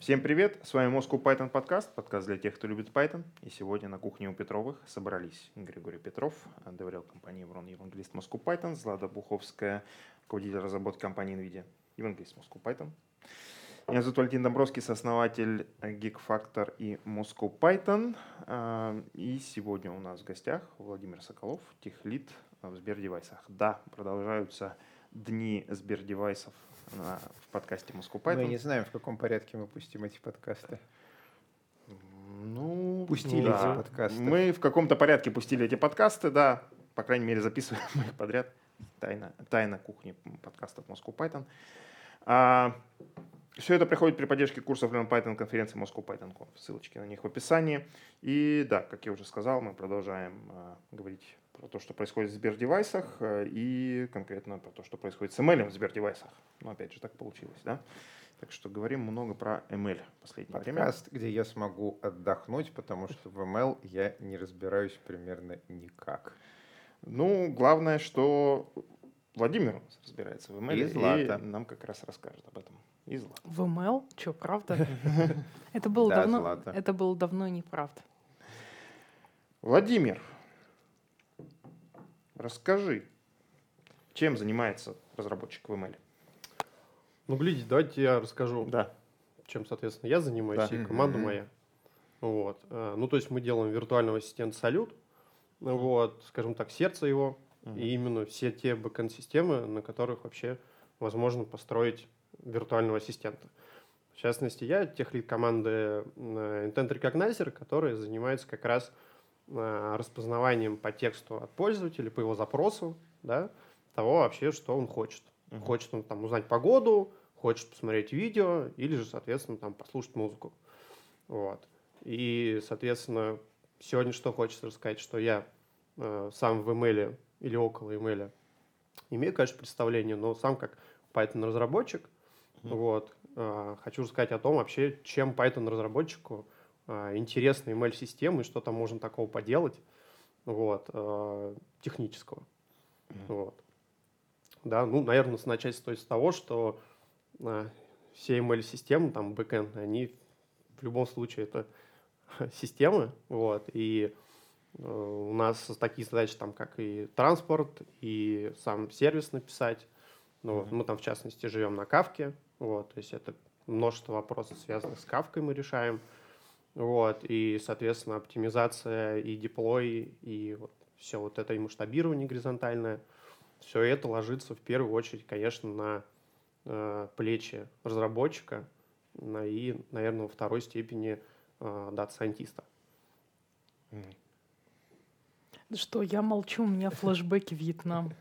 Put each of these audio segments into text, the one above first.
Всем привет, с вами Moscow Python подкаст, подкаст для тех, кто любит Python. И сегодня на кухне у Петровых собрались Григорий Петров, доверял компании Еврон, евангелист Moscow Python, Злата Буховская, руководитель разработки компании NVIDIA, евангелист Moscow Python. Меня зовут Валентин Домбровский, сооснователь Geek Factor и Moscow Python. А, и сегодня у нас в гостях Владимир Соколов, техлит в Сбердевайсах. Да, продолжаются дни Сбердевайсов в подкасте Moscow Python. Мы не знаем, в каком порядке мы пустим эти подкасты. Ну, пустили да. эти подкасты. Мы в каком-то порядке пустили эти подкасты, да. По крайней мере, записываем их подряд. Тайна, тайна кухни подкастов Moscow Python. А, все это приходит при поддержке курсов Learn Python конференции Moscow Python Conf. Ссылочки на них в описании. И да, как я уже сказал, мы продолжаем а, говорить про то, что происходит в Сбердевайсах, э, и конкретно про то, что происходит с ML в Сбердевайсах. Ну, опять же, так получилось, да? Так что говорим много про ML в последнее Подкаст, время. где я смогу отдохнуть, потому что в ML я не разбираюсь примерно никак. Ну, главное, что Владимир разбирается в ML, и, Злата. и нам как раз расскажет об этом. И Злата. В ML? Что, правда? Это было Да, давно, это было давно неправда. Владимир, расскажи, чем занимается разработчик в ML? Ну, глядите, давайте я расскажу, Да. чем, соответственно, я занимаюсь Да. и команда моя. Вот. э, Ну, то есть мы делаем виртуального ассистента Салют, вот, скажем так, сердце его, И именно все те бэкэнд-системы, на которых вообще возможно построить виртуального ассистента. В частности, я техлит команды э, Intent Recognizer, который занимается как раз э, распознаванием по тексту от пользователя, по его запросу, да, того вообще, что он хочет. Мгм. Хочет он там узнать погоду, хочет посмотреть видео или же, соответственно, там послушать музыку. Вот. И, соответственно, сегодня что хочется рассказать, что я э, сам в email или около email имею, конечно, представление, но сам как Python-разработчик, Мгм. вот, э, хочу рассказать о том вообще, чем Python-разработчику э, интересны email-системы, что там можно такого поделать, вот, э, технического. Мгм. Вот. Да, ну, наверное, начать стоит с того, что а, все ML-системы, там, бэкэнд, они в любом случае это системы, вот, и э, у нас такие задачи, там, как и транспорт, и сам сервис написать, ну, вот, Мгм. мы там, в частности, живем на Кавке, вот, то есть это множество вопросов, связанных с Kafka мы решаем, вот, и, соответственно, оптимизация и деплой, и вот все вот это и масштабирование горизонтальное, все это ложится в первую очередь, конечно, на э, плечи разработчика на- и, наверное, во второй степени э, дата-сайентиста. Мгм. Что, я молчу, у меня флешбеки в Вьетнам.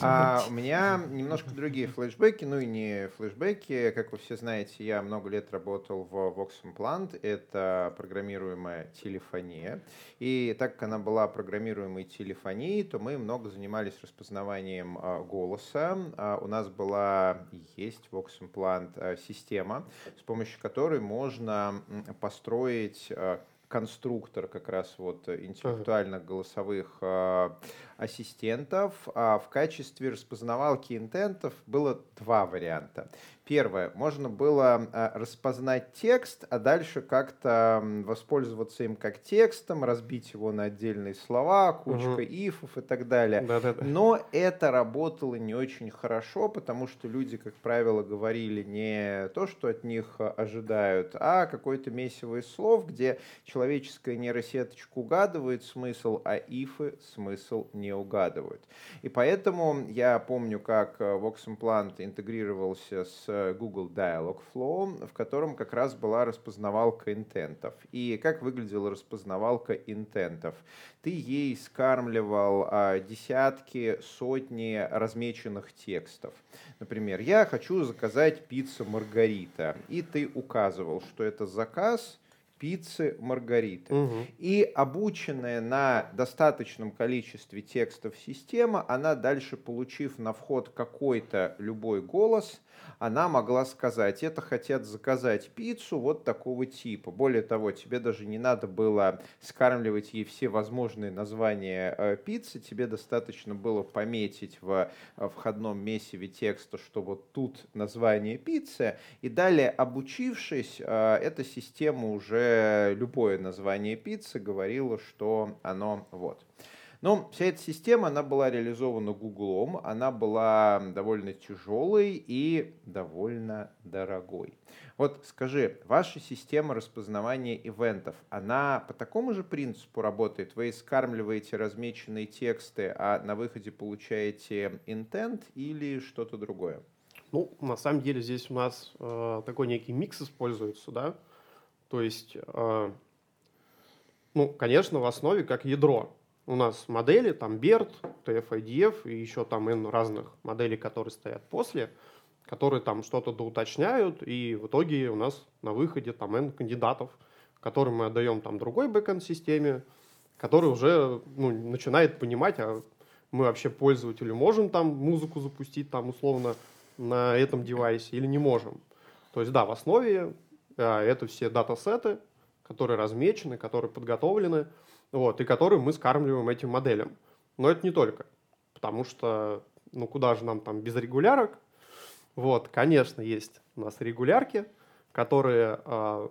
А, Извините. у меня немножко другие флешбеки, ну и не флешбеки. Как вы все знаете, я много лет работал в Vox Implant. Это программируемая телефония. И так как она была программируемой телефонией, то мы много занимались распознаванием а, голоса. А, у нас была есть Vox Implant а, система, с помощью которой можно построить а, конструктор как раз вот э, интеллектуальных голосовых а, ассистентов. А в качестве распознавалки интентов было два варианта. Первое, можно было а, распознать текст, а дальше как-то воспользоваться им как текстом, разбить его на отдельные слова, кучка Мгм. ифов и так далее. Да-да-да. Но это работало не очень хорошо, потому что люди, как правило, говорили не то, что от них а, ожидают, а какое-то месиво из слов, где человеческая нейросеточка угадывает смысл, а ифы смысл не угадывают. И поэтому я помню, как э, Vox Implant интегрировался с Google Dialogflow, в котором как раз была распознавалка интентов. И как выглядела распознавалка интентов? Ты ей скармливал а, десятки, сотни размеченных текстов. Например, я хочу заказать пиццу Маргарита. И ты указывал, что это заказ пиццы Маргариты. Мгм. И обученная на достаточном количестве текстов система, она дальше, получив на вход какой-то любой голос, она могла сказать, это хотят заказать пиццу вот такого типа. Более того, тебе даже не надо было скармливать ей все возможные названия э, пиццы, тебе достаточно было пометить в э, входном месиве текста, что вот тут название пиццы, и далее, обучившись, э, эта система уже любое название пиццы говорила, что оно вот. Но вся эта система, она была реализована Гуглом, она была довольно тяжелой и довольно дорогой. Вот скажи, ваша система распознавания ивентов, она по такому же принципу работает? Вы скармливаете размеченные тексты, а на выходе получаете intent или что-то другое? Ну, на самом деле здесь у нас э, такой некий микс используется, да. То есть, э, ну, конечно, в основе как ядро у нас модели, там BERT, TF-IDF и еще там N разных моделей, которые стоят после, которые там что-то доуточняют, и в итоге у нас на выходе там N кандидатов, которым мы отдаем там другой бэкэнд системе, который уже ну, начинает понимать, а мы вообще пользователю можем там музыку запустить там условно на этом девайсе или не можем. То есть да, в основе это все датасеты, которые размечены, которые подготовлены, вот, и которые мы скармливаем этим моделям. Но это не только, потому что, ну, куда же нам там без регулярок? Вот, конечно, есть у нас регулярки, которые, э,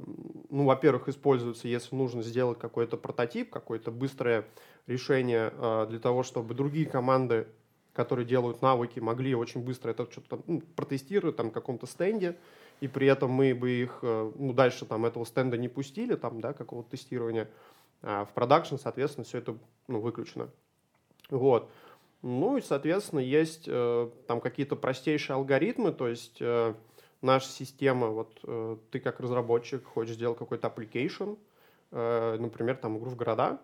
ну, во-первых, используются, если нужно сделать какой-то прототип, какое-то быстрое решение э, для того, чтобы другие команды, которые делают навыки, могли очень быстро это что-то ну, протестировать там, на каком-то стенде, и при этом мы бы их, э, ну, дальше там этого стенда не пустили, там, да, какого-то тестирования, а в продакшн, соответственно, все это ну, выключено. Вот. Ну и, соответственно, есть э, там какие-то простейшие алгоритмы, то есть э, наша система, вот э, ты как разработчик хочешь сделать какой-то application, э, например, там игру в города,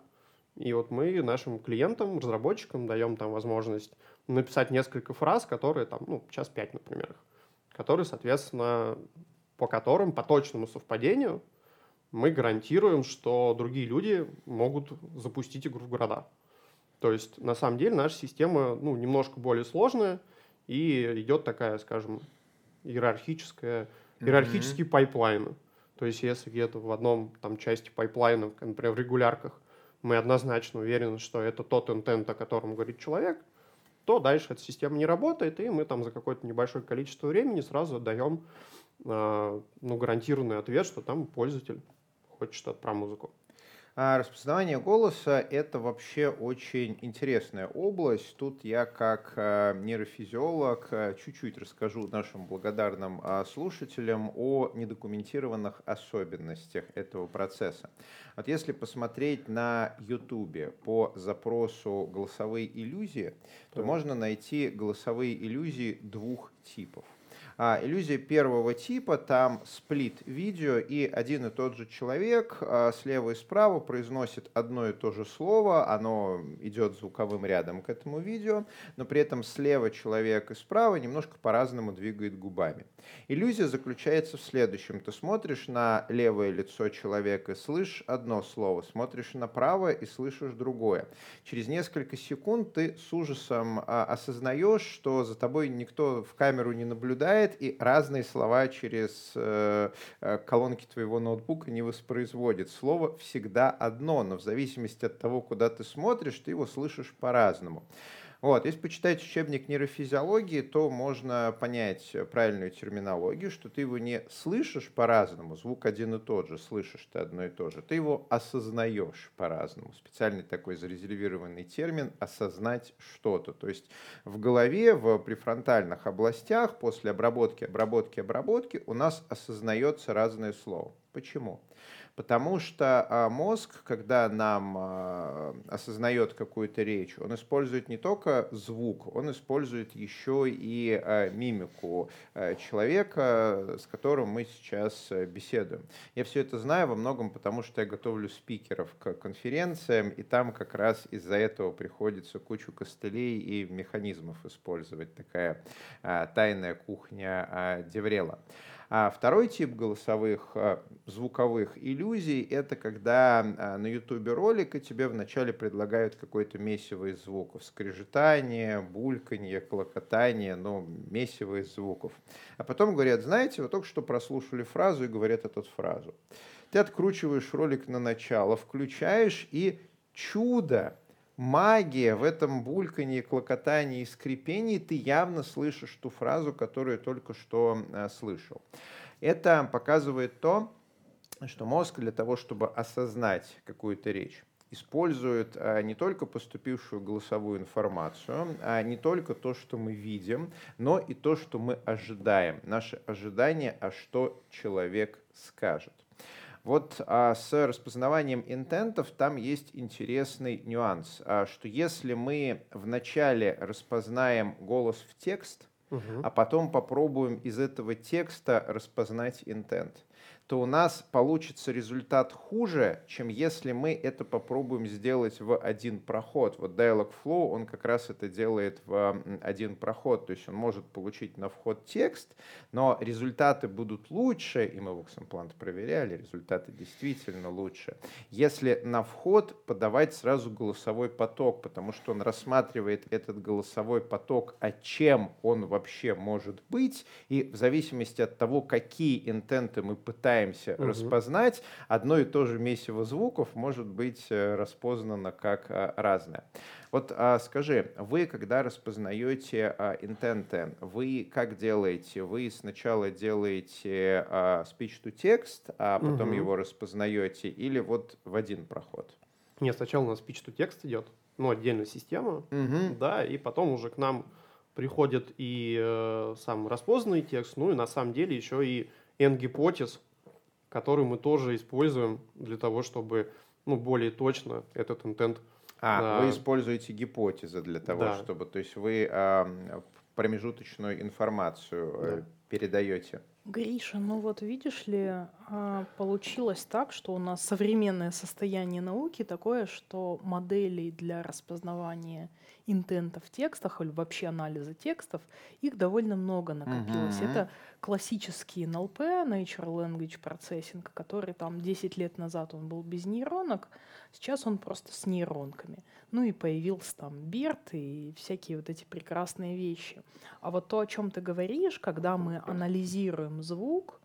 и вот мы нашим клиентам, разработчикам даем там возможность написать несколько фраз, которые там, ну, час пять, например, которые, соответственно, по которым по точному совпадению мы гарантируем, что другие люди могут запустить игру в города. То есть, на самом деле, наша система ну, немножко более сложная, и идет такая, скажем, иерархическая, иерархические mm-hmm. пайплайны. То есть, если где-то в одном там, части пайплайна, например, в регулярках, мы однозначно уверены, что это тот интент, о котором говорит человек, то дальше эта система не работает, и мы там за какое-то небольшое количество времени сразу даем э, ну, гарантированный ответ, что там пользователь хочет что-то про музыку. А распознавание голоса – это вообще очень интересная область. Тут я как э, нейрофизиолог э, чуть-чуть расскажу нашим благодарным э, слушателям о недокументированных особенностях этого процесса. Вот если посмотреть на YouTube по запросу голосовые иллюзии, то можно найти голосовые иллюзии двух типов – а, иллюзия первого типа, там сплит видео, и один и тот же человек а, слева и справа произносит одно и то же слово, оно идет звуковым рядом к этому видео, но при этом слева человек и справа немножко по-разному двигает губами. Иллюзия заключается в следующем. Ты смотришь на левое лицо человека и слышишь одно слово, смотришь направо и слышишь другое. Через несколько секунд ты с ужасом а, осознаешь, что за тобой никто в камеру не наблюдает, читает и разные слова через э, э, колонки твоего ноутбука не воспроизводит. Слово всегда одно, но в зависимости от того, куда ты смотришь, ты его слышишь по-разному. Вот, если почитать учебник нейрофизиологии, то можно понять правильную терминологию, что ты его не слышишь по-разному, звук один и тот же, слышишь ты одно и то же, ты его осознаешь по-разному. Специальный такой зарезервированный термин «осознать что-то». То есть в голове, в префронтальных областях после обработки, обработки, обработки у нас осознается разное слово. Почему? Потому что а, мозг, когда нам а, осознает какую-то речь, он использует не только звук, он использует еще и а, мимику человека, с которым мы сейчас беседуем. Я все это знаю во многом потому, что я готовлю спикеров к конференциям, и там как раз из-за этого приходится кучу костылей и механизмов использовать. Такая тайная кухня Деврела. А второй тип голосовых а, звуковых иллюзий — это когда а, на YouTube ролика тебе вначале предлагают какой-то месиво из звуков. Скрежетание, бульканье, клокотание, ну, месиво из звуков. А потом говорят, знаете, вы только что прослушали фразу и говорят эту фразу. Ты откручиваешь ролик на начало, включаешь и чудо, магия в этом булькании, клокотании и скрипении, ты явно слышишь ту фразу, которую только что э, слышал. Это показывает то, что мозг для того, чтобы осознать какую-то речь, использует а, не только поступившую голосовую информацию, а не только то, что мы видим, но и то, что мы ожидаем. Наше ожидание, а что человек скажет. Вот а, с распознаванием интентов там есть интересный нюанс, а, что если мы вначале распознаем голос в текст, угу. а потом попробуем из этого текста распознать интент, то у нас получится результат хуже, чем если мы это попробуем сделать в один проход. Вот Dialogflow, он как раз это делает в один проход, то есть он может получить на вход текст, но результаты будут лучше, и мы в Oxenplant проверяли, результаты действительно лучше, если на вход подавать сразу голосовой поток, потому что он рассматривает этот голосовой поток, а чем он вообще может быть, и в зависимости от того, какие интенты мы пытаемся пытаемся угу. распознать, одно и то же месиво звуков может быть э, распознано как э, разное. Вот а, скажи, вы когда распознаете а, интенты, вы как делаете? Вы сначала делаете а, speech-to-text, а потом угу. его распознаете, или вот в один проход? Нет, сначала у нас speech-to-text идет, ну, отдельная система, угу. да, и потом уже к нам приходит и э, сам распознанный текст, ну и на самом деле еще и n-гипотез, который мы тоже используем для того, чтобы ну, более точно этот интент. А, а, вы используете гипотезы для того, да. чтобы, то есть вы а, промежуточную информацию э, да. Передаете. Гриша, ну вот видишь ли, а, получилось так, что у нас современное состояние науки такое, что моделей для распознавания интента в текстах или вообще анализа текстов, их довольно много накопилось. Uh-huh. Это классический НЛП, Natural Language Processing, который там 10 лет назад он был без нейронок, сейчас он просто с нейронками. Ну и появился там Бирт и всякие вот эти прекрасные вещи. А вот то, о чем ты говоришь, когда мы анализируем звук,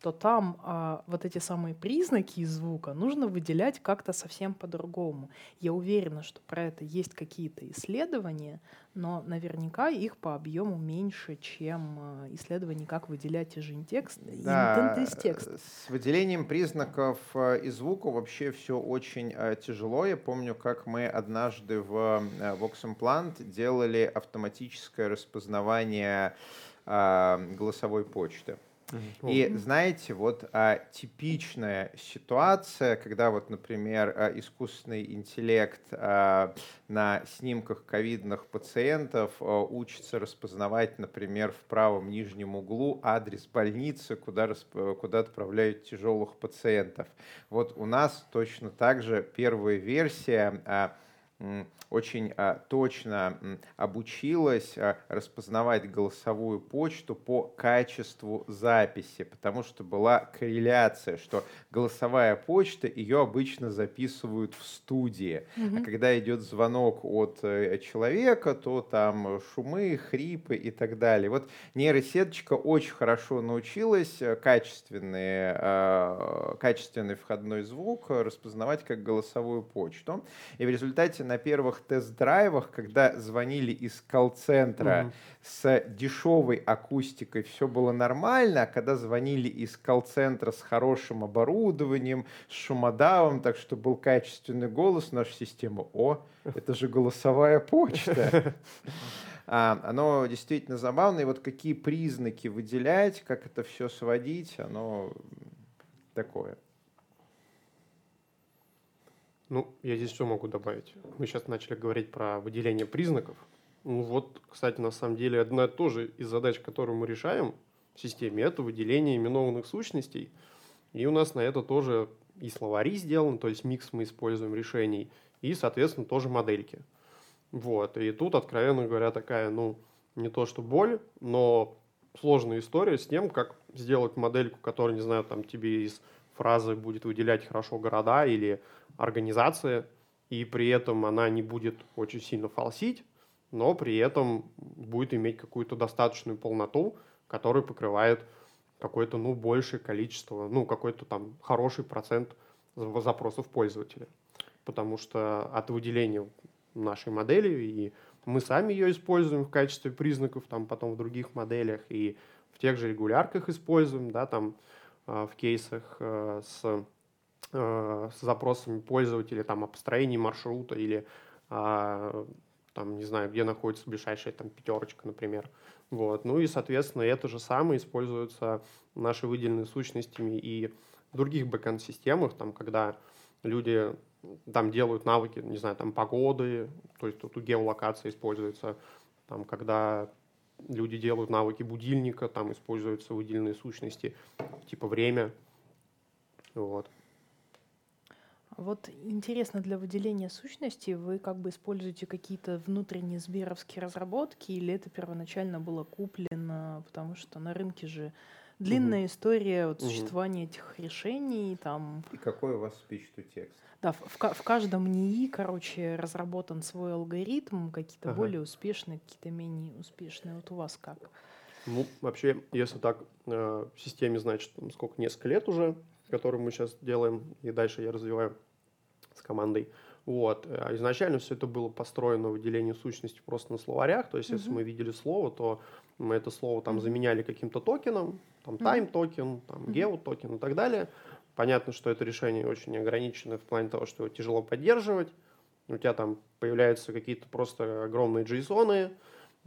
то там а, вот эти самые признаки звука нужно выделять как-то совсем по-другому. Я уверена, что про это есть какие-то исследования, но наверняка их по объему меньше, чем а, исследования, как выделять и текст, да, из текста. С выделением признаков а, и звука вообще все очень а, тяжело. Я помню, как мы однажды в Vox Implant делали автоматическое распознавание голосовой почты. И знаете, вот а, типичная ситуация, когда вот, например, а, искусственный интеллект а, на снимках ковидных пациентов а, учится распознавать, например, в правом нижнем углу адрес больницы, куда, куда отправляют тяжелых пациентов. Вот у нас точно так же первая версия а, очень а, точно обучилась а, распознавать голосовую почту по качеству записи, потому что была корреляция, что голосовая почта, ее обычно записывают в студии, mm-hmm. а когда идет звонок от э, человека, то там шумы, хрипы и так далее. Вот нейросеточка очень хорошо научилась э, качественный, а, качественный входной звук распознавать как голосовую почту, и в результате на первых тест-драйвах, когда звонили из колл-центра угу. с дешевой акустикой, все было нормально, а когда звонили из колл-центра с хорошим оборудованием, с шумодавом, так что был качественный голос, наша система, о, это же голосовая почта. А, оно действительно забавно, и вот какие признаки выделять, как это все сводить, оно такое. Ну, я здесь все могу добавить. Мы сейчас начали говорить про выделение признаков. Ну вот, кстати, на самом деле, одна тоже из задач, которую мы решаем в системе, это выделение именованных сущностей. И у нас на это тоже и словари сделаны, то есть микс мы используем решений, и, соответственно, тоже модельки. Вот. И тут, откровенно говоря, такая, ну, не то что боль, но сложная история с тем, как сделать модельку, которая, не знаю, там тебе из фразы будет выделять хорошо города или организации, и при этом она не будет очень сильно фалсить, но при этом будет иметь какую-то достаточную полноту, которая покрывает какое-то, ну, большее количество, ну, какой-то там хороший процент запросов пользователя. Потому что от выделения нашей модели, и мы сами ее используем в качестве признаков, там, потом в других моделях, и в тех же регулярках используем, да, там, в кейсах э, с, э, с запросами пользователя, там, о построении маршрута или а, там, не знаю, где находится ближайшая там пятерочка, например. Вот. Ну и, соответственно, это же самое используется наши выделенные сущностями и в других бэкэнд-системах, там, когда люди там делают навыки, не знаю, там погоды, то есть тут геолокация используется, там, когда люди делают навыки будильника, там используются выделенные сущности, типа время, вот. Вот интересно, для выделения сущности вы как бы используете какие-то внутренние сберовские разработки или это первоначально было куплено, потому что на рынке же длинная история вот, Мгм. существования этих решений, там, И какой у вас speech-to-text? да, в, в в каждом НИИ, короче, разработан свой алгоритм, какие-то Ага. более успешные, какие-то менее успешные. Вот у вас как? Ну, вообще, если так, э, в системе, значит, там сколько, несколько лет уже, который мы сейчас делаем, и дальше я развиваю с командой. Вот. А Изначально все это было построено выделение сущности просто на словарях, то есть если Мгм. мы видели слово, то мы это слово там заменяли каким-то токеном, там time токен, там geo токен и так далее. Понятно, что это решение очень ограничено в плане того, что его тяжело поддерживать. У тебя там появляются какие-то просто огромные JSON,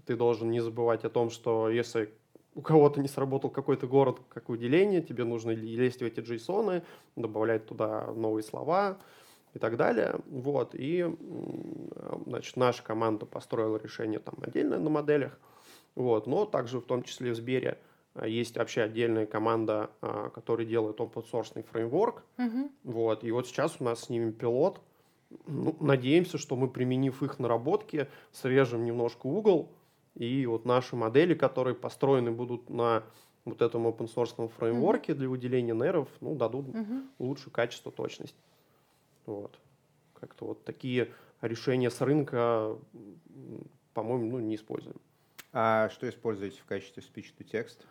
ты должен не забывать о том, что если у кого-то не сработал какой-то город как выделение, тебе нужно лезть в эти JSON, добавлять туда новые слова и так далее. Вот. И м, значит, наша команда построила решение там отдельно на моделях. Вот. Но также в том числе в Сбере а, есть вообще отдельная команда, а, которая делает open source фреймворк. Мгм. Вот. И вот сейчас у нас с ними пилот. Ну, надеемся, что мы, применив их наработки, срежем немножко угол, и вот наши модели, которые построены будут на вот этом open source фреймворке для выделения нейров, ну, дадут Мгм. лучшее качество, точность. Вот. Как-то вот такие решения с рынка, по-моему, ну, не используем. А что используете в качестве speech-to-text?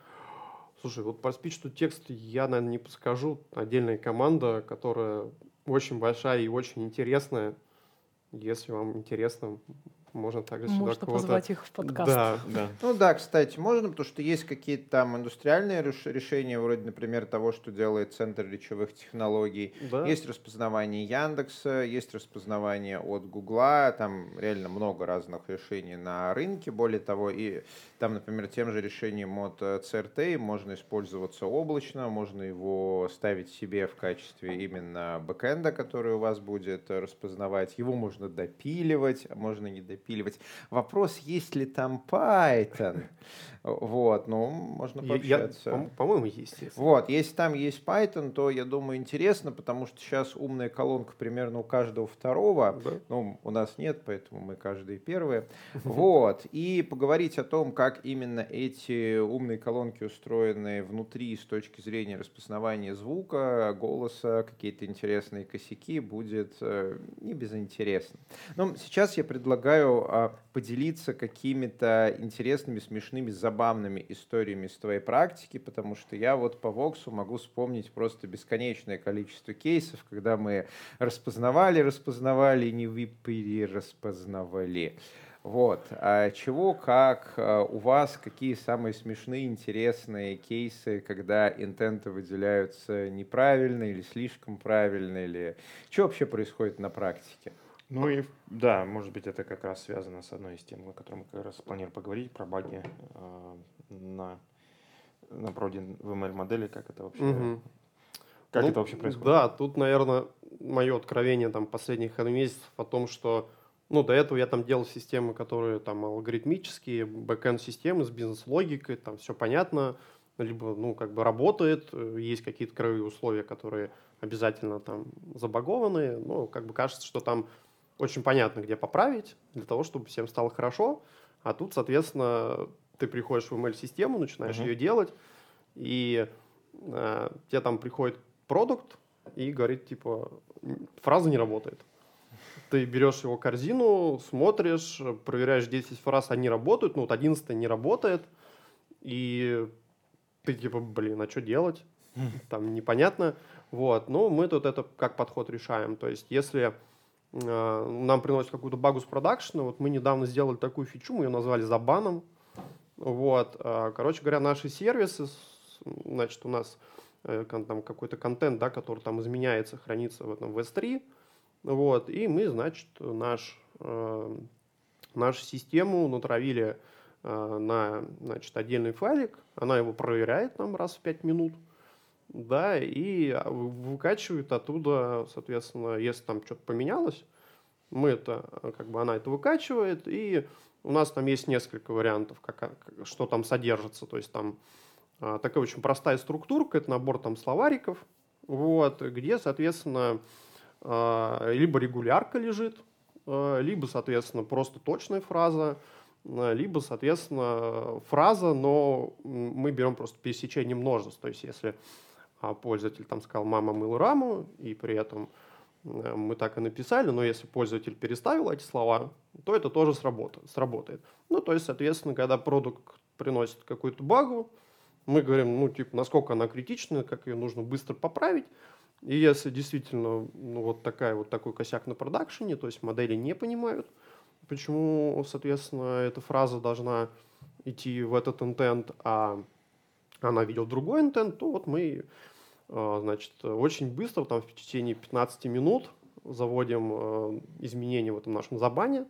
Слушай, вот про speech to текст я, наверное, не подскажу. Отдельная команда, которая очень большая и очень интересная. Если вам интересно, можно также сюда Можно кого-то... позвать их в подкаст. Да, Да. Ну да, кстати, можно, потому что есть какие-то там индустриальные реш- решения, вроде, например, того, что делает Центр речевых технологий. да. Есть распознавание Яндекса, есть распознавание от Гугла, там реально много разных решений на рынке. Более того, и там, например, тем же решением от э, CRT можно использоваться облачно, можно его ставить себе в качестве именно бэкэнда, который у вас будет э, распознавать. Его можно допиливать, а можно не допиливать. Вопрос, есть ли там Python? Вот, ну, можно я- пообщаться. по- по-моему, есть. если. Вот, если там есть Python, то, я думаю, интересно, потому что сейчас умная колонка примерно у каждого второго. Да. Ну, у нас нет, поэтому мы каждые первые. Вот. И поговорить о том, как именно эти умные колонки устроены внутри с точки зрения распознавания звука, голоса, какие-то интересные косяки, будет э, не безинтересно. Но сейчас я предлагаю а, поделиться какими-то интересными, смешными, забавными историями из твоей практики, потому что я вот по Воксу могу вспомнить просто бесконечное количество кейсов, когда мы распознавали, распознавали, не выпили, распознавали. Вот. А чего, как а, у вас, какие самые смешные, интересные кейсы, когда интенты выделяются неправильно или слишком правильно, или что вообще происходит на практике? Ну и да, может быть, это как раз связано с одной из тем, о которой мы как раз планировали поговорить, про баги э, на, на проде VML модели, как это вообще, Мгм. как Ну, это вообще происходит. Да, тут, наверное, мое откровение там последних месяцев о том, что ну, до этого я там делал системы, которые там алгоритмические, бэкэнд-системы с бизнес-логикой, там все понятно, либо, ну, как бы работает, есть какие-то краевые условия, которые обязательно там забагованы, ну, как бы кажется, что там очень понятно, где поправить, для того, чтобы всем стало хорошо, а тут, соответственно, ты приходишь в ML-систему, начинаешь Мгм. ее делать, и э, тебе там приходит продукт и говорит, типа, «М, фраза не работает. Ты берешь его корзину, смотришь, проверяешь 10 фраз, они работают, ну вот 11 не работает, и ты типа, блин, а что делать? Там непонятно. Вот, но мы тут это как подход решаем. То есть, если нам приносят какую-то багу с продакшена, вот мы недавно сделали такую фичу, мы ее назвали забаном. Вот, э, короче говоря, наши сервисы, значит, у нас э, там какой-то контент, да, который там изменяется, хранится в этом в S3, вот, и мы, значит, наш, э, нашу систему натравили э, на, значит, отдельный файлик, она его проверяет нам раз в 5 минут, да, и а, вы- выкачивает оттуда, соответственно, если там что-то поменялось, мы это, э, как бы она это выкачивает, и у нас там есть несколько вариантов, как, как- что там содержится, то есть там а, такая очень простая структурка, это набор там словариков, вот, где, соответственно, а, либо регулярка лежит, а, либо, соответственно, просто точная фраза, а, либо, соответственно, фраза, но мы берем просто пересечение множеств. То есть, если а, пользователь там сказал «мама мыла раму», и при этом э, мы так и написали, но если пользователь переставил эти слова, то это тоже сработает. сработает. Ну, то есть, соответственно, когда продукт приносит какую-то багу, мы говорим, ну, типа, насколько она критична, как ее нужно быстро поправить. И если действительно ну, вот, такая, вот такой косяк на продакшене, то есть модели не понимают, почему, соответственно, эта фраза должна идти в этот интент, а она видела другой интент, то вот мы, э, значит, очень быстро, там, в течение 15 минут заводим э, изменения в этом нашем забане,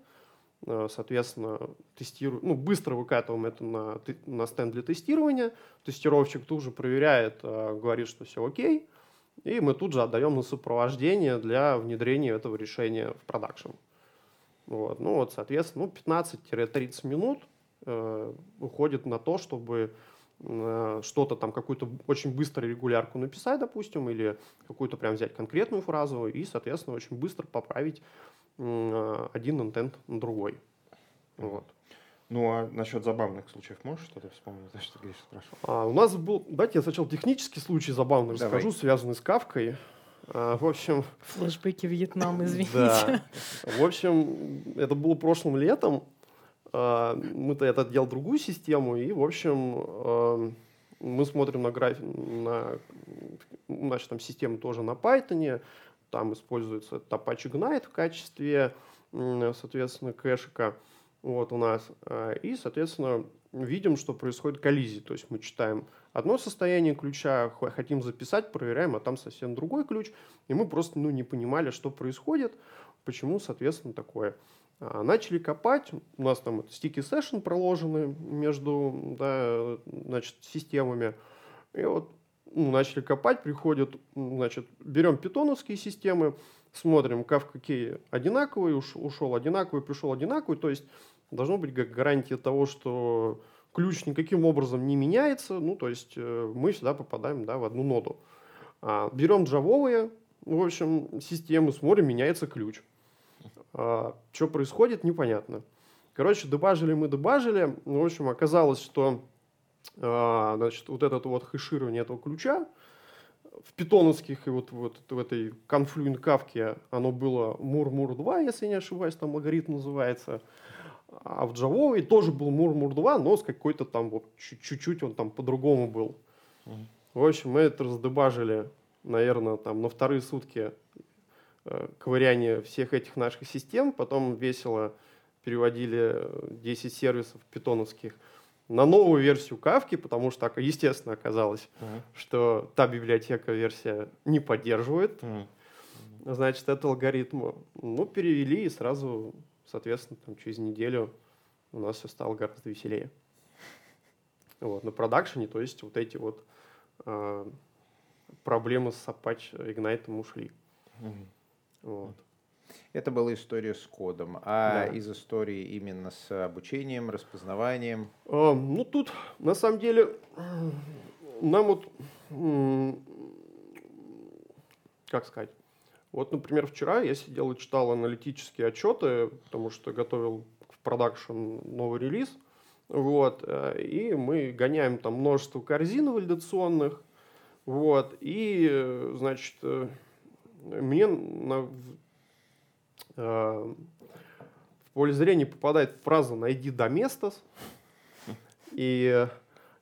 Э, соответственно, тестируем, ну, быстро выкатываем это на, на стенд для тестирования, тестировщик тут же проверяет, говорит, что все окей, и мы тут же отдаем на сопровождение для внедрения этого решения в продакшн. Вот. Ну вот, соответственно, ну, 15-30 минут э, уходит на то, чтобы что-то там, какую-то очень быстро регулярку написать, допустим, или какую-то прям взять конкретную фразу и, соответственно, очень быстро поправить э, один интент на другой. Вот. Ну, а насчет забавных случаев можешь что-то вспомнить? За что Гриша спрашивал? А, у нас был, давайте я сначала технический случай забавный Давай. расскажу, связанный с кавкой. А, в общем, Флэшбэки Вьетнама, извините. Да. В общем, это было прошлым летом. А, Мы-то я делал другую систему, и, в общем, а, мы смотрим на график, на значит, там систему тоже на Python. Там используется Apache Ignite в качестве, соответственно, кэшика вот у нас. А, И, соответственно, видим, что происходит коллизия. То есть мы читаем одно состояние ключа, хо- хотим записать, проверяем, а там совсем другой ключ. И мы просто ну, не понимали, что происходит, почему, соответственно, такое. А, Начали копать, у нас там sticky session проложены между да, значит, системами. И вот ну, начали копать, приходят, значит, берем питоновские системы, смотрим, кавка кей одинаковый, уш- ушел одинаковый, пришел одинаковый, то есть должно быть как гарантия того, что ключ никаким образом не меняется, ну, то есть э, мы всегда попадаем да, в одну ноду. А, берем джавовые, в общем, системы, смотрим, меняется ключ. Что происходит, непонятно. Короче, дебажили мы, дебажили. Ну, В общем, оказалось, что а, значит, вот это вот хэширование этого ключа в питоновских и вот, вот в этой Confluent кавке оно было murmur 2, если не ошибаюсь, там алгоритм называется. А в Java тоже был murmur 2, но с какой-то там вот чуть- чуть-чуть он там по-другому был. В общем, мы это раздебажили, наверное, там на вторые сутки ковыряние всех этих наших систем, потом весело переводили э, 10 сервисов питоновских на новую версию кавки, потому что, естественно, оказалось, Мгм. что та библиотека версия не поддерживает, Мгм. значит, это алгоритм. Ну, перевели и сразу, соответственно, там, через неделю у нас все стало гораздо веселее. Вот, на продакшене, то есть вот эти вот а, проблемы с Apache Ignite ушли. Мгм. Вот. Это была история с кодом. А Да. из истории именно с обучением, распознаванием. А, ну, тут, на самом деле, нам вот, как сказать, вот, например, вчера я сидел и читал аналитические отчеты, потому что готовил в продакшн новый релиз, Вот, э, и мы гоняем там множество корзин валидационных, вот, и, э, значит, э, мне на, в поле зрения попадает фраза «найди доместос», и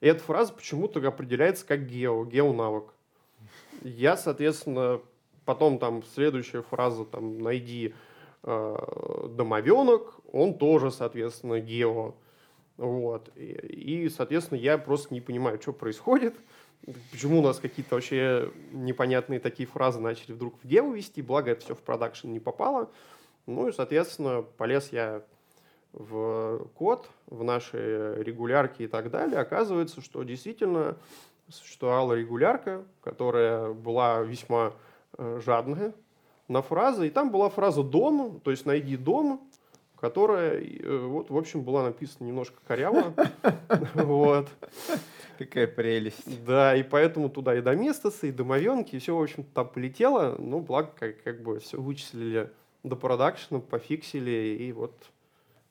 эта фраза почему-то определяется как гео, гео-навык. Я, соответственно, потом там следующая фраза там «найди э, домовенок», он тоже, соответственно, гео. Вот. И, и, соответственно, я просто не понимаю, что происходит, почему у нас какие-то вообще непонятные такие фразы начали вдруг в гео вести, благо это все в продакшн не попало. Ну и, соответственно, полез я в код, в наши регулярки и так далее. Оказывается, что действительно существовала регулярка, которая была весьма э, жадная на фразы. И там была фраза «дома», то есть «найди дом», которая, э, вот, в общем, была написана немножко коряво. Вот. Какая прелесть. Да, и поэтому туда и доместосы, и домовенки, и все, в общем там полетело. Ну, благо, как, как бы все вычислили до продакшена, пофиксили, и вот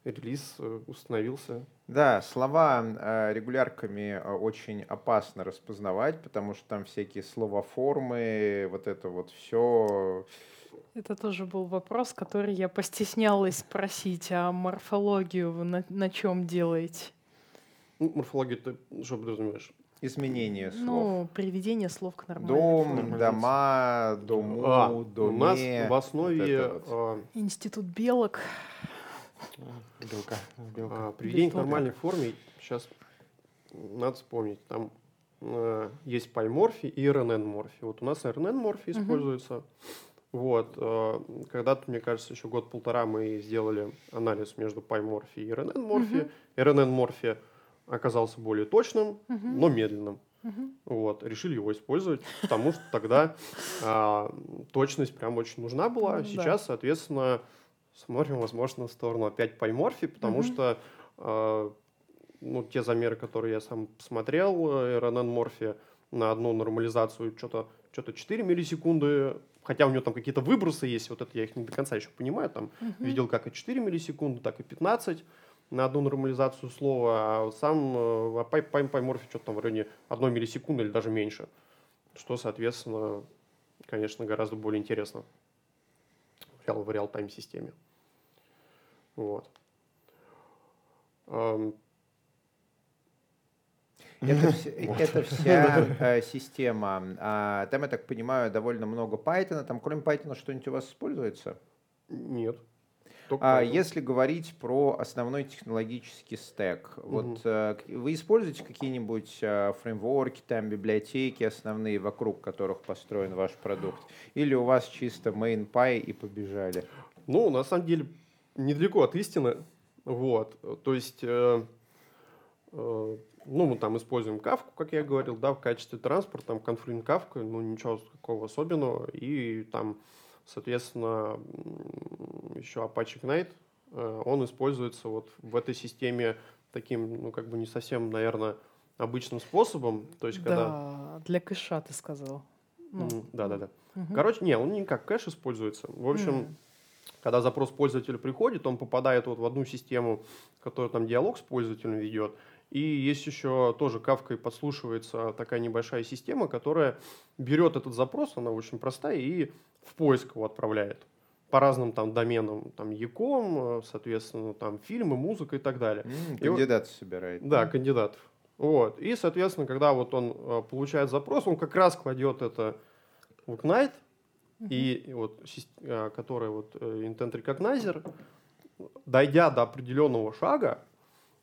релиз э, установился. Да, слова э, регулярками э, очень опасно распознавать, потому что там всякие словоформы, вот это вот все. Это тоже был вопрос, который я постеснялась спросить, а морфологию вы на, на чем делаете? Ну, морфологию ты что подразумеваешь? Изменение слов. Ну, приведение слов к нормальной Дом, форме. дома, дому, А, доме. у нас в основе вот это а, Институт белок. Белка. белка. а, приведение к Белка. нормальной форме. Сейчас надо вспомнить. Там а, есть полиморфи и РНН-морфи. Вот у нас РНН-морфи Мгм. используется. Вот. а, Когда-то, мне кажется, еще год-полтора мы сделали анализ между пайморфи и РНН-морфи. РНН-морфи оказался более точным, Мгм. но медленным. Мгм. Вот, решили его использовать, потому что тогда а, точность прям очень нужна была. Ну. Сейчас, соответственно, смотрим, возможно, в сторону опять полиморфии, потому Мгм. что а, ну, те замеры, которые я сам посмотрел, э, RNN морфи на одну нормализацию что-то что 4 миллисекунды, хотя у него там какие-то выбросы есть, вот это я их не до конца еще понимаю, там Мгм. видел как и 4 миллисекунды, так и 15 на одну нормализацию слова, а вот сам э, а что-то там в районе 1 миллисекунды или даже меньше, что, соответственно, конечно, гораздо более интересно в реал- в реал-тайм системе. Вот. Ам, Это, вс- это вся э, система. А, там, я так понимаю, довольно много Python. Там кроме Python что-нибудь у вас используется? Нет. Только А если говорить про основной технологический стек, Мгм. вот э, вы используете какие-нибудь э, фреймворки, там библиотеки основные, вокруг которых построен ваш продукт? Или у вас чисто main.py и побежали? Ну, на самом деле, недалеко от истины. Вот. То есть, э, э, ну, мы там используем кавку, как я говорил, да, в качестве транспорта, там, конфлинт кавка, ну, ничего такого особенного. И там, соответственно, еще Apache Ignite, э, он используется вот в этой системе таким, ну, как бы не совсем, наверное, обычным способом. То есть, когда... Да, для кэша ты сказал. Ну, Да-да-да. мгм. Короче, не, он не как кэш используется. В общем, М. когда запрос пользователя приходит, он попадает вот в одну систему, которая там диалог с пользователем ведет. И есть еще тоже кавкой подслушивается такая небольшая система, которая берет этот запрос, она очень простая, и в поиск его отправляет по разным там доменам, там Яком, э, соответственно, там фильмы, музыка и так далее. М, И вот- Кандидат собирает. Да, кандидатов. Вот. И, соответственно, когда вот он э, получает запрос, он как раз кладет это в Ignite, и, и вот, э, который вот э, Intent Recognizer, дойдя до определенного шага,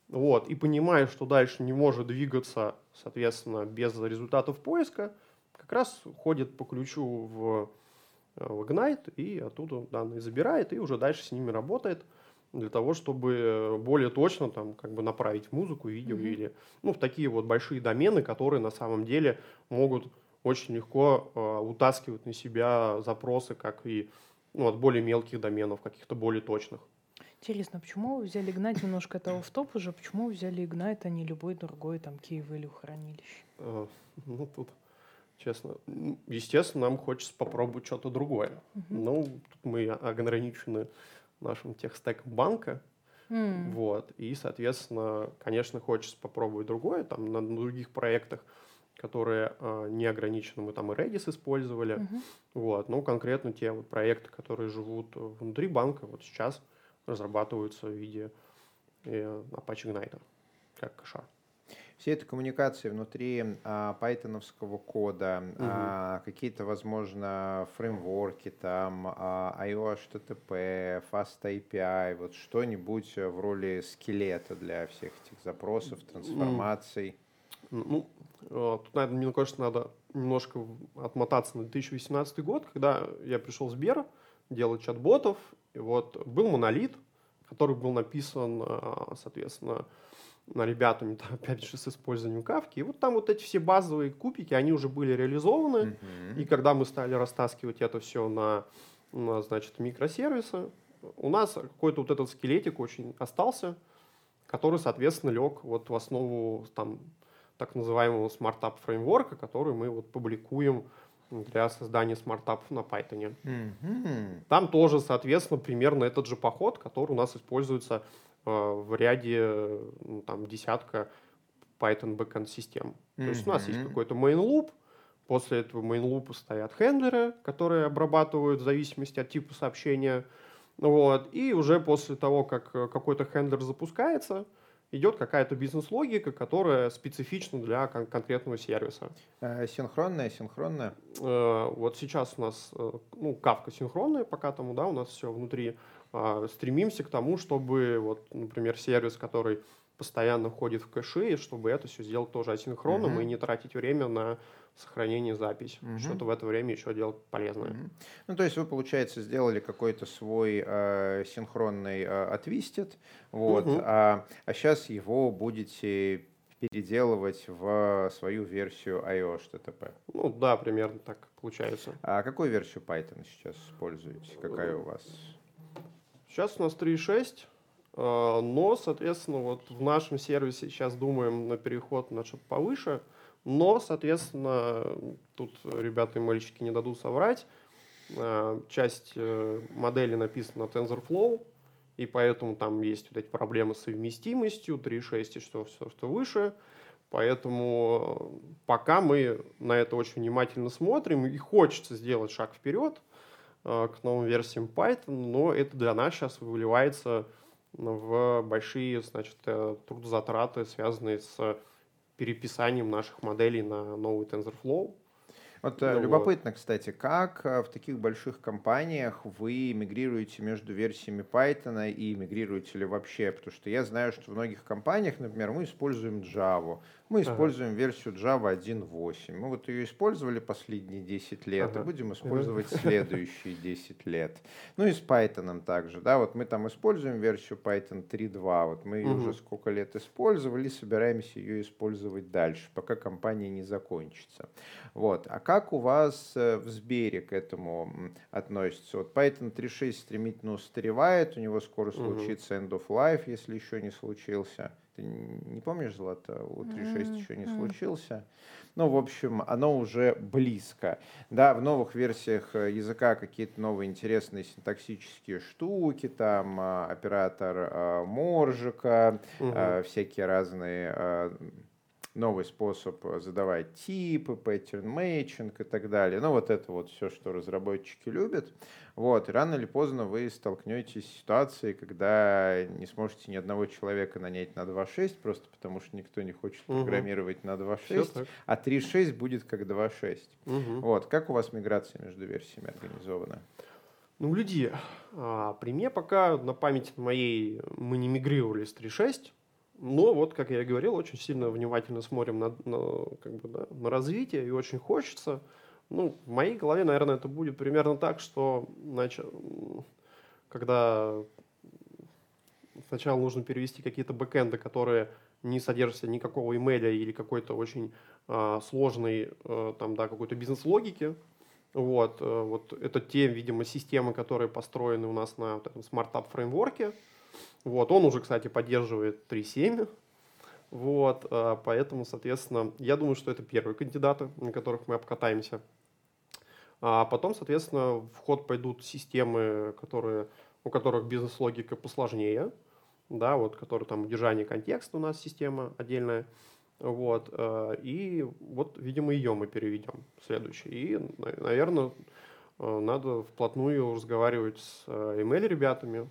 вот, и понимая, что дальше не может двигаться, соответственно, без результатов поиска, как раз ходит по ключу в, в Ignite и оттуда данные забирает и уже дальше с ними работает для того, чтобы более точно там как бы направить музыку, видео Мгм. или ну в такие вот большие домены, которые на самом деле могут очень легко э, утаскивать на себя запросы, как и ну, от более мелких доменов, каких-то более точных. Интересно, почему вы взяли Ignite немножко это в топ уже? Почему вы взяли Ignite, а не любой другой там key value хранилище? Э, Ну, тут, честно, естественно, нам хочется попробовать что-то другое. Мгм. Ну, тут мы ограничены нашим техстеком банка, М. Вот. И, соответственно, конечно, хочется попробовать другое, там, на других проектах, которые а, не ограничены. Мы там и Redis использовали. Мгм. Вот. Ну, конкретно те вот проекты, которые живут внутри банка, вот сейчас разрабатываются в виде э, Apache Ignite, как кэша. Все эти коммуникации внутри а, пайтоновского кода, а, какие-то, возможно, фреймворки, там, а, IO HTTP, Fast API, вот что-нибудь в роли скелета для всех этих запросов, трансформаций. Ну, э, тут, наверное, мне кажется, надо немножко отмотаться на 2018 год, когда я пришел в Сбер делать чат-ботов, и вот был монолит, который был написан, э, соответственно, на ребятами, там, опять же, с использованием кавки. И вот там вот эти все базовые кубики, они уже были реализованы. Мгм. И когда мы стали растаскивать это все на, на, значит, микросервисы, у нас какой-то вот этот скелетик очень остался, который, соответственно, лег вот в основу там так называемого смартап фреймворка, который мы вот публикуем для создания смартапов на Python. Мгм. Там тоже, соответственно, примерно этот же подход, который у нас используется э, в ряде ну, там, десятка Python backend систем. То есть у нас есть какой-то main loop, после этого main loop стоят хендлеры, которые обрабатывают в зависимости от типа сообщения. Вот. И уже после того, как э, какой-то хендлер запускается, идет какая-то бизнес-логика, которая специфична для кон- конкретного сервиса. Э, Синхронная, синхронная. Э, Вот сейчас у нас, э, ну, кавка синхронная, пока там, да, у нас все внутри. А, Стремимся к тому, чтобы, вот, например, сервис, который постоянно входит в кэши, чтобы это все сделать тоже асинхронным Мгм. и не тратить время на сохранение записи. Мгм. Что-то в это время еще делать полезное. Мгм. Ну, то есть вы, получается, сделали какой-то свой э, синхронный э, отвистит, вот, Мгм. а, сейчас его будете переделывать в свою версию IO HTTP. Ну да, примерно так получается. А какую версию Python сейчас используете? Какая у вас? Сейчас у нас 3.6, э, но, соответственно, вот в нашем сервисе сейчас думаем на переход на что-то повыше, но, соответственно, тут ребята и мальчики не дадут соврать, э, часть э, модели написана на TensorFlow, и поэтому там есть вот эти проблемы с совместимостью, 3.6 и что, все, что выше, поэтому пока мы на это очень внимательно смотрим, и хочется сделать шаг вперед, э, к новым версиям Python, но это для нас сейчас выливается в большие, значит, трудозатраты, связанные с переписанием наших моделей на новый TensorFlow. Вот э, Ну вот. любопытно, кстати, как э, в таких больших компаниях вы мигрируете между версиями Python и мигрируете ли вообще? Потому что я знаю, что в многих компаниях, например, мы используем Java, мы Ага. используем версию Java 1.8. Мы вот ее использовали последние 10 лет и Ага. будем использовать следующие 10 лет. Ну и с Python также, да, вот мы там используем версию Python 3.2, вот мы ее Мгм. уже сколько лет использовали, собираемся ее использовать дальше, пока компания не закончится. Вот. А как у вас э, в Сбере к этому относится? Вот Python 3.6 стремительно устаревает, у него скоро Мгм. случится end of life, если еще не случился. Ты не помнишь, Злата, у 3.6 еще не случился? Ну, в общем, оно уже близко. Да, в новых версиях э, языка какие-то новые интересные синтаксические штуки, там а, оператор а, Моржика, а, всякие разные новый способ э, задавать типы, pattern matching и так далее. Ну, вот это вот все, что разработчики любят. Вот, и рано или поздно вы столкнетесь с ситуацией, когда не сможете ни одного человека нанять на 2.6, просто потому что никто не хочет Мгм. программировать на Всё 2.6, так. а 3.6 будет как 2.6. Мгм. Вот, как у вас миграция между версиями организована? Ну, люди, а, при мне пока на памяти моей мы не мигрировали с 3.6, но вот, как я и говорил, очень сильно внимательно смотрим на, на, как бы, да, на развитие и очень хочется. Ну, в моей голове, наверное, это будет примерно так, что значит, когда сначала нужно перевести какие-то бэкэнды, которые не содержат в себе никакого имейля или какой-то очень а, сложной э, там, да, какой-то бизнес-логики, вот, э, вот это те, видимо, системы, которые построены у нас на вот SmartUp фреймворке. Вот, он уже, кстати, поддерживает 3.7. Вот, э, поэтому, соответственно, я думаю, что это первые кандидаты, на которых мы обкатаемся. А потом, соответственно, в ход пойдут системы, которые, у которых бизнес-логика посложнее. да, вот, который там удержание контекста у нас система отдельная, вот, э, и вот, видимо, ее мы переведем следующий. И, наверное, э, надо вплотную разговаривать с э, email ребятами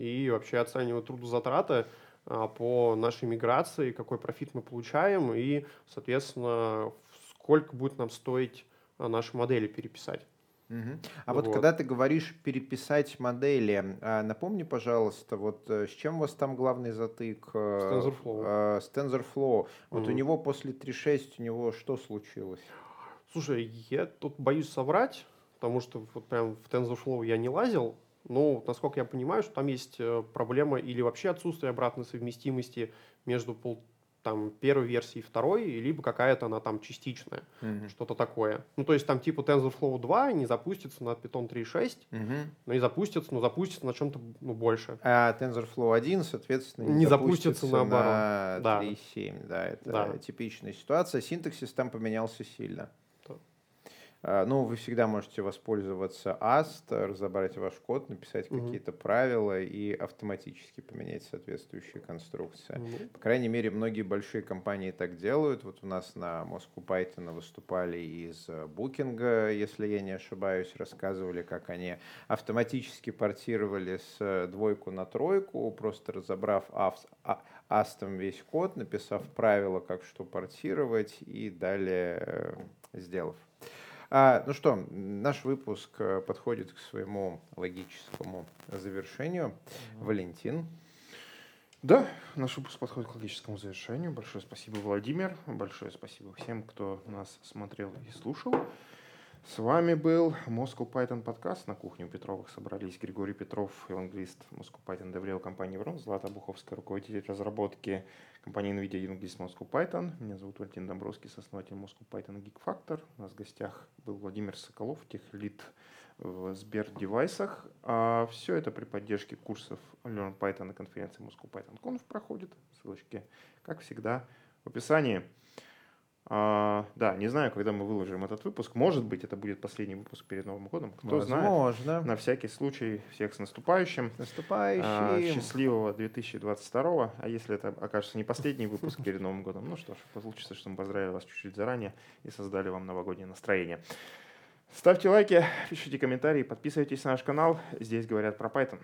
и вообще оценивать трудозатраты а, по нашей миграции, какой профит мы получаем и, соответственно, сколько будет нам стоить наши модели переписать. Угу. А вот. вот когда ты говоришь переписать модели, а, напомни, пожалуйста, вот э, с чем у вас там главный затык? С TensorFlow. С TensorFlow. Вот угу. у него после 3.6 у него что случилось? Слушай, я тут боюсь соврать, потому что вот прям в TensorFlow я не лазил. Но, насколько я понимаю, что там есть э, проблема или вообще отсутствие обратной совместимости между пол там первой версии второй, либо какая-то она там частичная, mm-hmm. что-то такое. Ну, то есть там типа TensorFlow 2 не запустится на Python 3.6, mm-hmm. но и запустится, но запустится на чем-то ну, больше. А TensorFlow 1, соответственно, не, не запустится, запустится наоборот. на 3.7, да. да, это да. типичная ситуация. Синтаксис там поменялся сильно. А, ну, вы всегда можете воспользоваться AST, разобрать ваш код, написать угу. какие-то правила и автоматически поменять соответствующие конструкции. Угу. По крайней мере, многие большие компании так делают. Вот у нас на Moscow Python выступали из Booking, если я не ошибаюсь, рассказывали, как они автоматически портировали с двойку на тройку, просто разобрав астом весь код, написав правила, как что портировать и далее э, сделав. А, ну что, наш выпуск э, подходит к своему логическому завершению. Валентин. Да, наш выпуск подходит к логическому завершению. Большое спасибо, Владимир. Большое спасибо всем, кто нас смотрел и слушал. С вами был Moscow Python подкаст. На кухне у Петровых собрались Григорий Петров, евангелист Moscow Python Деврел компании Врон, Злата Буховская, руководитель разработки компании NVIDIA евангелист Moscow Python. Меня зовут Валентин Домбровский, основатель Moscow Python Geek Factor. У нас в гостях был Владимир Соколов, техлит в Сбер-девайсах. А все это при поддержке курсов Learn Python на конференции Moscow Python Conf проходит. Ссылочки, как всегда, в описании. А, да, не знаю, когда мы выложим этот выпуск. Может быть, это будет последний выпуск перед Новым годом. Кто Возможно. знает. На всякий случай всех с наступающим. С наступающим. А, счастливого 2022. А если это окажется не последний выпуск перед Новым годом, ну что ж, получится, что мы поздравили вас чуть-чуть заранее и создали вам новогоднее настроение. Ставьте лайки, пишите комментарии, подписывайтесь на наш канал. Здесь говорят про Python.